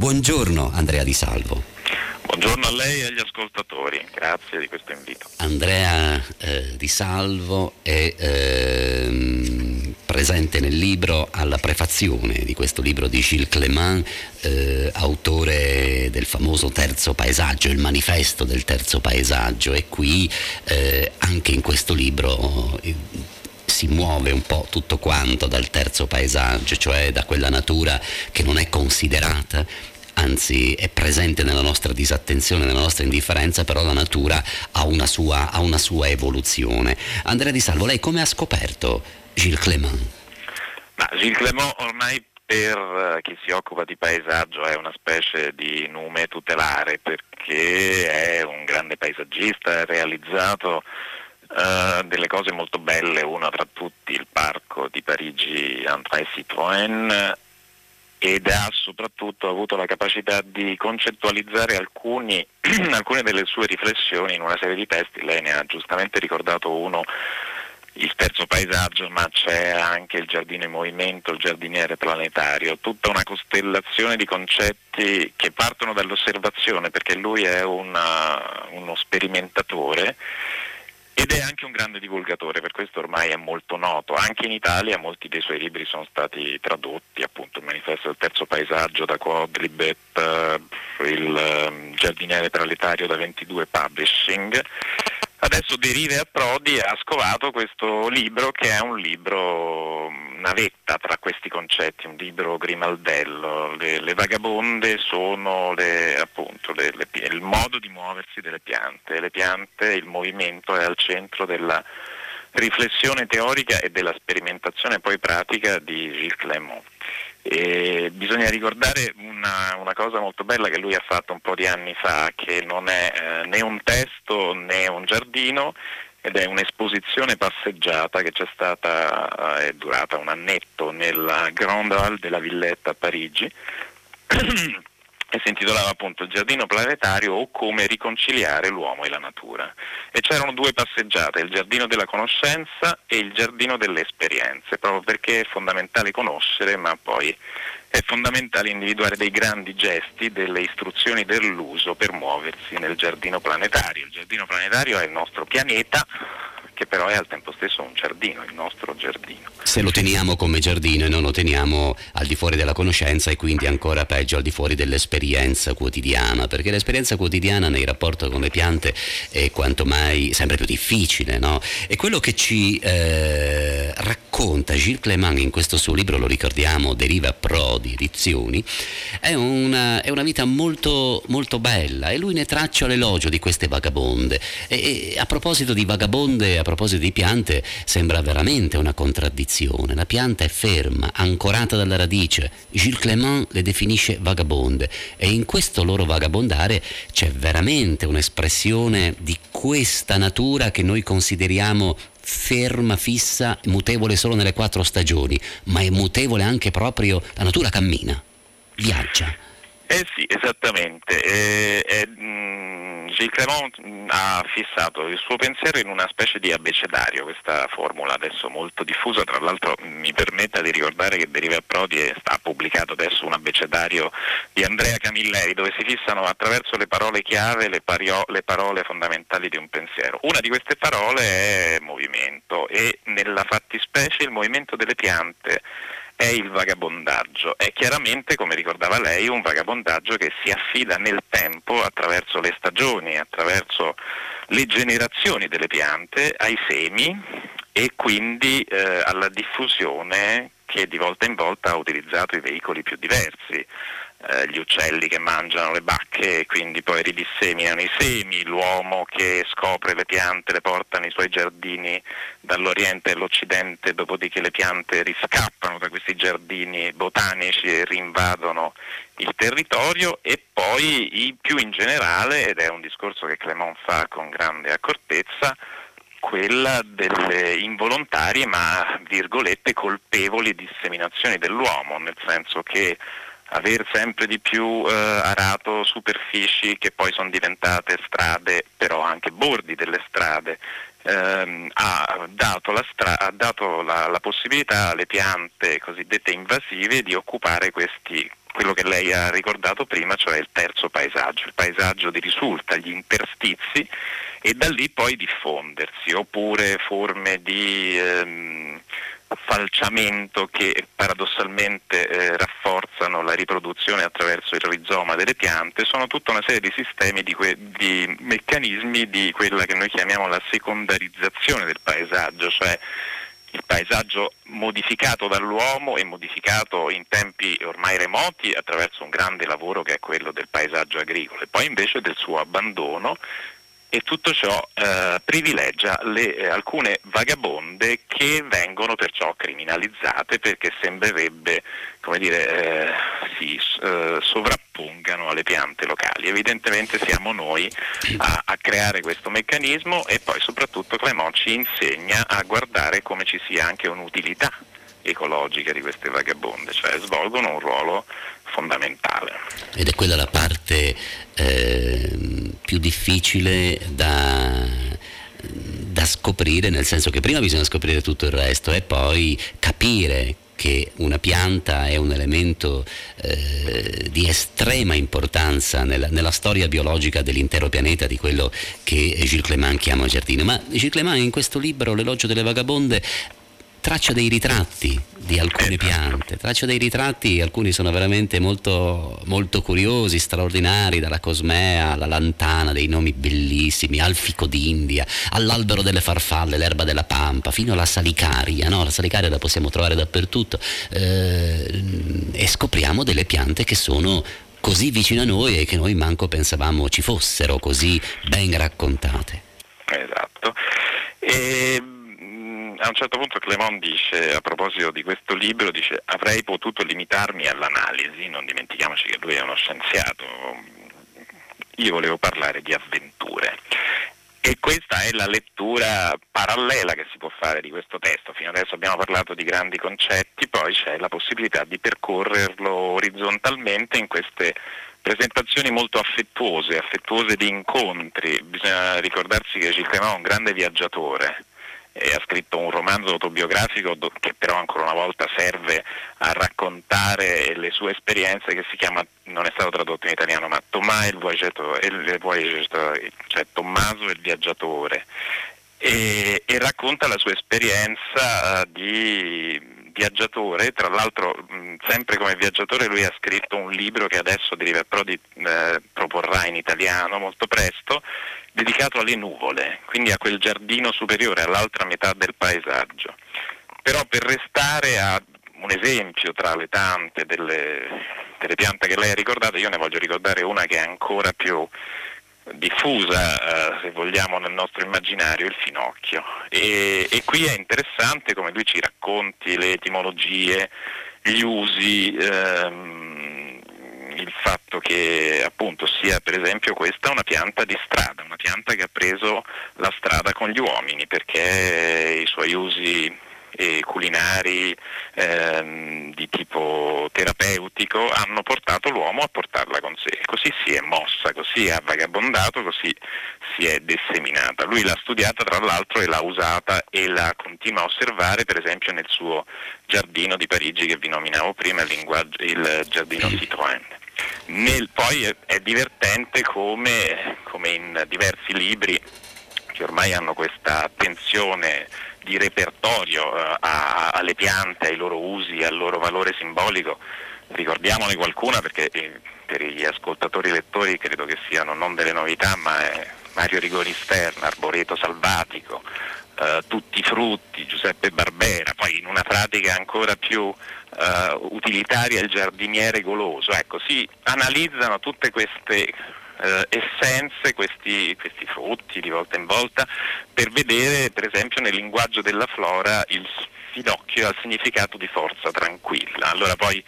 Buongiorno Andrea Di Salvo. Buongiorno a lei e agli ascoltatori, grazie di questo invito. Andrea eh, Di Salvo è eh, presente nel libro alla prefazione di questo libro di Gilles Clément, eh, autore del famoso terzo paesaggio, il manifesto del terzo paesaggio e qui eh, anche in questo libro eh, si muove un po' tutto quanto dal terzo paesaggio, cioè da quella natura che non è considerata anzi è presente nella nostra disattenzione, nella nostra indifferenza, però la natura ha una sua, ha una sua evoluzione. Andrea Di Salvo, lei come ha scoperto Gilles Clément? Ma Gilles Clément ormai per chi si occupa di paesaggio è una specie di nume tutelare perché è un grande paesaggista, ha realizzato uh, delle cose molto belle, una tra tutti il parco di Parigi André Citroën ed ha soprattutto avuto la capacità di concettualizzare alcuni, alcune delle sue riflessioni in una serie di testi, lei ne ha giustamente ricordato uno, il terzo paesaggio, ma c'è anche il giardino in movimento, il giardiniere planetario, tutta una costellazione di concetti che partono dall'osservazione, perché lui è una, uno sperimentatore ed è anche un grande divulgatore, per questo ormai è molto noto. Anche in Italia molti dei suoi libri sono stati tradotti, appunto il manifesto del terzo paesaggio da Quadribet, eh, il ehm, giardiniere planetario da 22 Publishing Adesso Derive a Prodi ha scovato questo libro che è un libro navetta tra questi concetti, un libro grimaldello. Le, le vagabonde sono le, appunto, le, il modo di muoversi delle piante, le piante, il movimento è al centro della riflessione teorica e della sperimentazione poi pratica di Gilles Clément. E bisogna ricordare una, una, cosa molto bella che lui ha fatto un po' di anni fa, che non è eh, né un testo né un giardino, ed è un'esposizione passeggiata che c'è stata, eh, è durata un annetto nella Grande Halle della Villetta a Parigi e si intitolava appunto Il giardino planetario o come riconciliare l'uomo e la natura. E c'erano due passeggiate, il giardino della conoscenza e il giardino delle esperienze, proprio perché è fondamentale conoscere, ma poi è fondamentale individuare dei grandi gesti, delle istruzioni dell'uso per muoversi nel giardino planetario. Il giardino planetario è il nostro pianeta, che però è al tempo stesso un giardino, il nostro giardino. Se lo teniamo come giardino e non lo teniamo al di fuori della conoscenza e quindi ancora peggio al di fuori dell'esperienza quotidiana, perché l'esperienza quotidiana nei rapporti con le piante è quanto mai sempre più difficile, no? E quello che ci eh, racconta Gilles Clément in questo suo libro, lo ricordiamo, Deriva Prodi, Edizioni, è una, è una vita molto, molto bella e lui ne traccia l'elogio di queste vagabonde. E, e a proposito di vagabonde, a proposito di piante, sembra veramente una contraddizione. La pianta è ferma, ancorata dalla radice. Gilles Clément le definisce vagabonde e in questo loro vagabondare c'è veramente un'espressione di questa natura che noi consideriamo ferma, fissa, mutevole solo nelle quattro stagioni, ma è mutevole anche proprio, la natura cammina, viaggia. Eh sì, esattamente. Eh, eh, Gilles Clermont ha fissato il suo pensiero in una specie di abecedario, questa formula adesso molto diffusa, tra l'altro mi permetta di ricordare che Deriva a Prodi ha pubblicato adesso un abecedario di Andrea Camilleri dove si fissano attraverso le parole chiave le, pario, le parole fondamentali di un pensiero. Una di queste parole è movimento e nella fattispecie il movimento delle piante è il vagabondaggio. È chiaramente, come ricordava lei, un vagabondaggio che si affida nel tempo attraverso le stagioni, attraverso le generazioni delle piante, ai semi e quindi eh, alla diffusione che di volta in volta ha utilizzato i veicoli più diversi, gli uccelli che mangiano le bacche e quindi poi ridisseminano i semi, l'uomo che scopre le piante, le porta nei suoi giardini dall'Oriente all'Occidente, dopodiché le piante riscappano da questi giardini botanici e rinvadono il territorio. E poi più in generale, ed è un discorso che Clément fa con grande accortezza, quella delle involontarie ma virgolette colpevoli disseminazioni dell'uomo, nel senso che aver sempre di più eh, arato superfici che poi sono diventate strade, però anche bordi delle strade, ehm, ha dato, la, stra- ha dato la, la, possibilità alle piante cosiddette invasive di occupare questi quello che lei ha ricordato prima, cioè il terzo paesaggio, il paesaggio di risulta, gli interstizi e da lì poi diffondersi, oppure forme di ehm, falciamento che paradossalmente eh, rafforzano la riproduzione attraverso il rizoma delle piante, sono tutta una serie di sistemi, di, que- di meccanismi di quella che noi chiamiamo la secondarizzazione del paesaggio, cioè il paesaggio modificato dall'uomo e modificato in tempi ormai remoti attraverso un grande lavoro che è quello del paesaggio agricolo e poi invece del suo abbandono e tutto ciò eh, privilegia le, eh, alcune vagabonde che vengono perciò criminalizzate perché sembrerebbe come dire, eh, si eh, sovrappongano alle piante locali. Evidentemente siamo noi a, a, creare questo meccanismo e poi soprattutto Clement ci insegna a guardare come ci sia anche un'utilità ecologica di queste vagabonde, cioè svolgono un ruolo fondamentale. Ed è quella la parte eh, più difficile da, da scoprire, nel senso che prima bisogna scoprire tutto il resto e poi capire che una pianta è un elemento eh, di estrema importanza nella, nella, storia biologica dell'intero pianeta, di quello che Gilles Clément chiama giardino. Ma Gilles Clément in questo libro, L'elogio delle vagabonde, traccia dei ritratti di alcune piante, traccia dei ritratti, alcuni sono veramente molto, molto curiosi, straordinari, dalla cosmea alla lantana, dei nomi bellissimi, al fico d'India, all'albero delle farfalle, l'erba della pampa, fino alla salicaria, no? la salicaria la possiamo trovare dappertutto eh, e scopriamo delle piante che sono così vicine a noi e che noi manco pensavamo ci fossero così ben raccontate. Esatto. E a un certo punto Clement dice, a proposito di questo libro, dice avrei potuto limitarmi all'analisi, non dimentichiamoci che lui è uno scienziato, io volevo parlare di avventure. E questa è la lettura parallela che si può fare di questo testo. Fino adesso abbiamo parlato di grandi concetti, poi c'è la possibilità di percorrerlo orizzontalmente in queste presentazioni molto affettuose, affettuose di incontri. Bisogna ricordarsi che Gilles Clément è un grande viaggiatore, e ha scritto un romanzo autobiografico che però ancora una volta serve a raccontare le sue esperienze che si chiama, non è stato tradotto in italiano, ma Tomà il Voyager, cioè Tommaso il viaggiatore. E, e racconta la sua esperienza di viaggiatore, tra l'altro mh, sempre come viaggiatore lui ha scritto un libro che adesso Deriva Prodi eh, proporrà in italiano molto presto, dedicato alle nuvole, quindi a quel giardino superiore, all'altra metà del paesaggio. Però per restare a un esempio tra le tante delle, delle piante che lei ha ricordato, io ne voglio ricordare una che è ancora più diffusa, eh, se vogliamo, nel nostro immaginario, il finocchio. E, e, qui è interessante come lui ci racconti le etimologie, gli usi, ehm, il fatto che appunto sia per esempio questa una pianta di strada, una pianta che ha preso la strada con gli uomini perché i suoi usi e culinari ehm, di tipo terapeutico hanno portato l'uomo a portarla con sé. Così si è mossa, così ha vagabondato, così si è disseminata. Lui l'ha studiata tra l'altro e l'ha usata e la continua a osservare per esempio nel suo giardino di Parigi che vi nominavo prima, il, il giardino Citroën. Nel, poi è, è divertente come, come in diversi libri che ormai hanno questa attenzione di repertorio eh, a, alle piante, ai loro usi, al loro valore simbolico. Ricordiamone qualcuna perché eh, per gli ascoltatori lettori credo che siano non delle novità, ma è Mario Rigori Stern, Arboreto Salvatico, eh, Tutti i frutti, Giuseppe Barbera, poi in una pratica ancora più eh, utilitaria il giardiniere goloso. Ecco, si analizzano tutte queste eh, essenze, questi, questi frutti di volta in volta, per vedere per esempio nel linguaggio della flora il finocchio ha il significato di forza tranquilla. Allora poi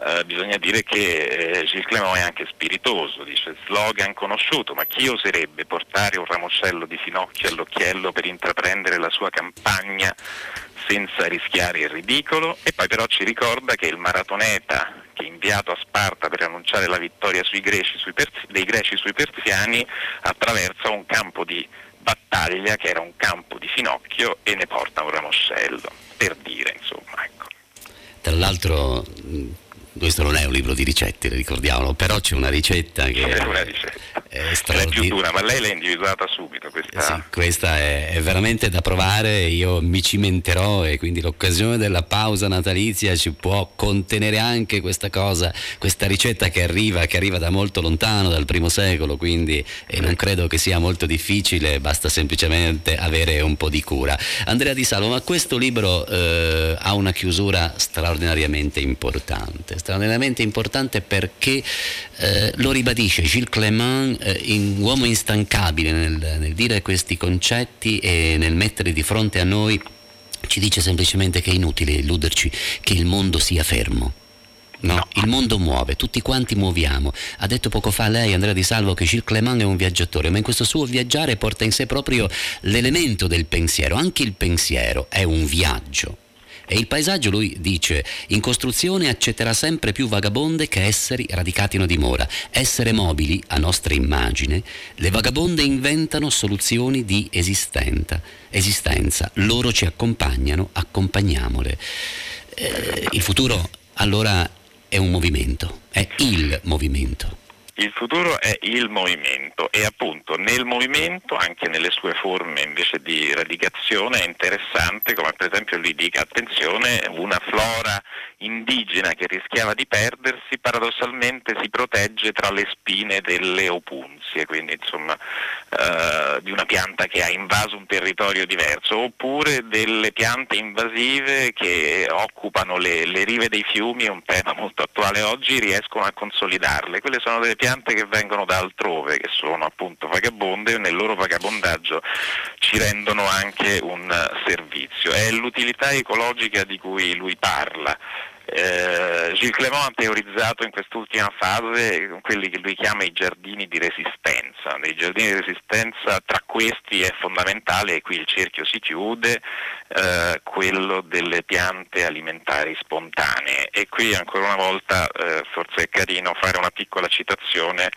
eh, bisogna dire che eh, Gilles Clément è anche spiritoso, dice slogan conosciuto, ma chi oserebbe portare un ramoscello di finocchio all'occhiello per intraprendere la sua campagna senza rischiare il ridicolo? E poi però ci ricorda che il maratoneta che inviato a Sparta per annunciare la vittoria greci, Persi, dei greci sui persiani attraversa un campo di battaglia che era un campo di finocchio e ne porta un ramoscello, per dire insomma. Ecco. Tra l'altro questo non è un libro di ricette, ricordiamolo, però c'è una ricetta che è, una ricetta. È straordinaria. Dura, ma lei l'ha individuata subito. Questa, sì, questa è, è, veramente da provare, io mi cimenterò e quindi l'occasione della pausa natalizia ci può contenere anche questa cosa, questa ricetta che arriva, che arriva da molto lontano, dal primo secolo, quindi e non credo che sia molto difficile, basta semplicemente avere un po' di cura. Andrea Di Salo, ma questo libro eh, ha una chiusura straordinariamente importante straordinariamente importante perché eh, lo ribadisce Gilles Clément eh, in uomo instancabile nel, nel dire questi concetti e nel mettere di fronte a noi ci dice semplicemente che è inutile illuderci che il mondo sia fermo. No, no, il mondo muove, tutti quanti muoviamo. Ha detto poco fa lei, Andrea Di Salvo, che Gilles Clément è un viaggiatore, ma in questo suo viaggiare porta in sé proprio l'elemento del pensiero. Anche il pensiero è un viaggio. E il paesaggio, lui dice, in costruzione accetterà sempre più vagabonde che esseri radicati in dimora. Essere mobili, a nostra immagine, le vagabonde inventano soluzioni di esistenza. esistenza. Loro ci accompagnano, accompagniamole. Eh, il futuro allora è un movimento, è il movimento. Il futuro è il movimento e appunto nel movimento, anche nelle sue forme invece di radicazione, è interessante come per esempio lui dica attenzione, una flora indigena che rischiava di perdersi paradossalmente si protegge tra le spine delle opunzie, quindi insomma eh, di una pianta che ha invaso un territorio diverso, oppure delle piante invasive che occupano le, le rive dei fiumi, un tema molto attuale oggi, riescono a consolidarle. Quelle sono delle piante piante che vengono da altrove, che sono appunto vagabonde e nel loro vagabondaggio ci rendono anche un servizio. È l'utilità ecologica di cui lui parla. Eh, Gilles Clément ha teorizzato in quest'ultima fase quelli che lui chiama i giardini di resistenza. Nei giardini di resistenza tra questi è fondamentale, e qui il cerchio si chiude, eh, quello delle piante alimentari spontanee. E qui ancora una volta eh, forse è carino fare una piccola citazione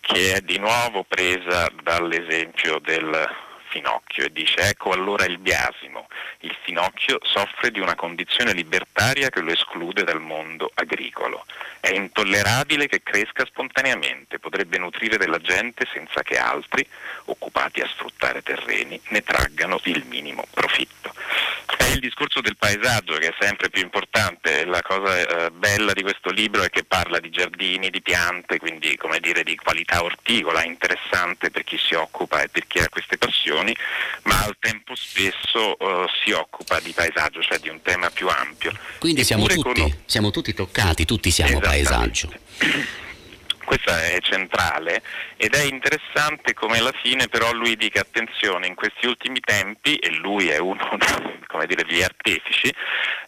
che è di nuovo presa dall'esempio del finocchio e dice ecco allora il biasimo, il finocchio soffre di una condizione libertaria che lo esclude dal mondo agricolo. È intollerabile che cresca spontaneamente, potrebbe nutrire della gente senza che altri, occupati a sfruttare terreni, ne traggano il minimo profitto. Il discorso del paesaggio che è sempre più importante, la cosa eh, bella di questo libro è che parla di giardini, di piante, quindi come dire di qualità orticola, interessante per chi si occupa e per chi ha queste passioni, ma al tempo stesso eh, si occupa di paesaggio, cioè di un tema più ampio. Quindi siamo tutti, con... siamo tutti, toccati, tutti siamo paesaggio questa è centrale ed è interessante come alla fine però lui dica attenzione in questi ultimi tempi e lui è uno dire, degli artefici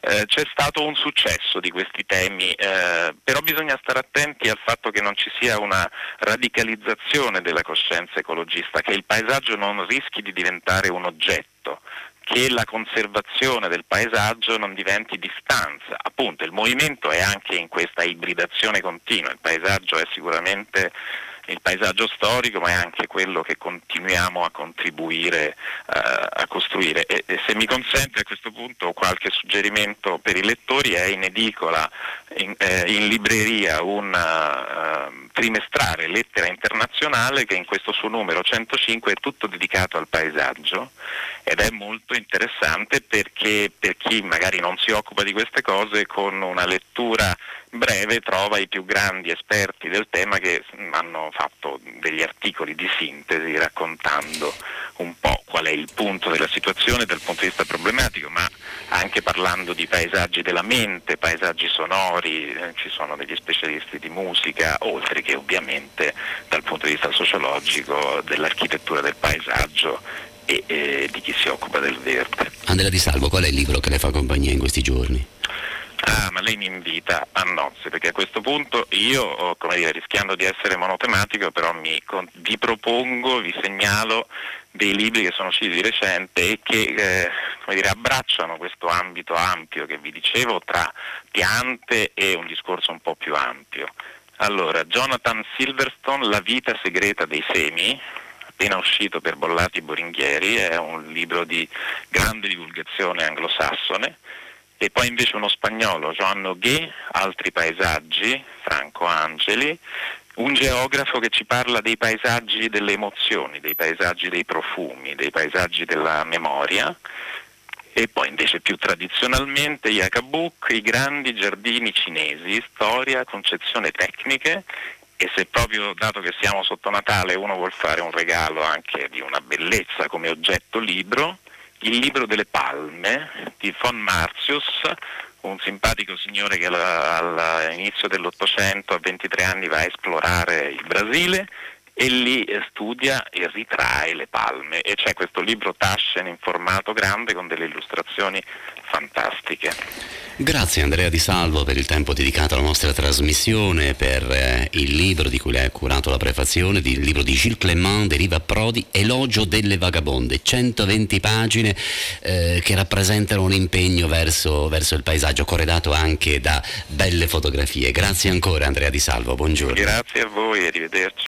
eh, c'è stato un successo di questi temi eh, però bisogna stare attenti al fatto che non ci sia una radicalizzazione della coscienza ecologista che il paesaggio non rischi di diventare un oggetto che la conservazione del paesaggio non diventi distanza. Appunto il movimento è anche in questa ibridazione continua, il paesaggio è sicuramente il paesaggio storico, ma è anche quello che continuiamo a contribuire uh, a costruire. E, e, se mi consente a questo punto qualche suggerimento per i lettori, è in edicola, in, eh, in libreria un uh, trimestrale Lettera Internazionale che in questo suo numero 105 è tutto dedicato al paesaggio ed è molto interessante perché per chi magari non si occupa di queste cose con una lettura breve trova i più grandi esperti del tema che hanno fatto degli articoli di sintesi raccontando un po' qual è il punto della situazione dal punto di vista problematico, ma anche parlando di paesaggi della mente, paesaggi sonori, eh, ci sono degli specialisti di musica, oltre che ovviamente dal punto di vista sociologico dell'architettura del paesaggio e, e di chi si occupa del verde. Andrea Di Salvo, qual è il libro che le fa compagnia in questi giorni? Ah, ma lei mi invita a nozze, perché a questo punto io, come dire, rischiando di essere monotematico, però mi, vi propongo, vi segnalo dei libri che sono usciti di recente e che eh, dire, abbracciano questo ambito ampio che vi dicevo tra piante e un discorso un po' più ampio. Allora, Jonathan Silverstone, La vita segreta dei semi, appena uscito per Bollati Boringhieri, è un libro di grande divulgazione anglosassone e poi invece uno spagnolo, Joan Noguet, Altri paesaggi, Franco Angeli, un geografo che ci parla dei paesaggi delle emozioni, dei paesaggi dei profumi, dei paesaggi della memoria. E poi invece più tradizionalmente Yakabuk, i grandi giardini cinesi, storia, concezione tecniche. E se proprio dato che siamo sotto Natale uno vuol fare un regalo anche di una bellezza come oggetto libro, il libro delle palme di von Martius, un simpatico signore che all'inizio dell'Ottocento a 23 anni va a esplorare il Brasile e lì studia e ritrae le palme e c'è questo libro Taschen in formato grande con delle illustrazioni fantastiche. Grazie Andrea Di Salvo per il tempo dedicato alla nostra trasmissione, per eh, il libro di cui lei ha curato la prefazione, il libro di Gilles Clément, Deriva Prodi, Elogio delle vagabonde, 120 pagine eh, che rappresentano un impegno verso, verso, il paesaggio, corredato anche da belle fotografie. Grazie ancora Andrea Di Salvo, buongiorno. Grazie a voi, arrivederci.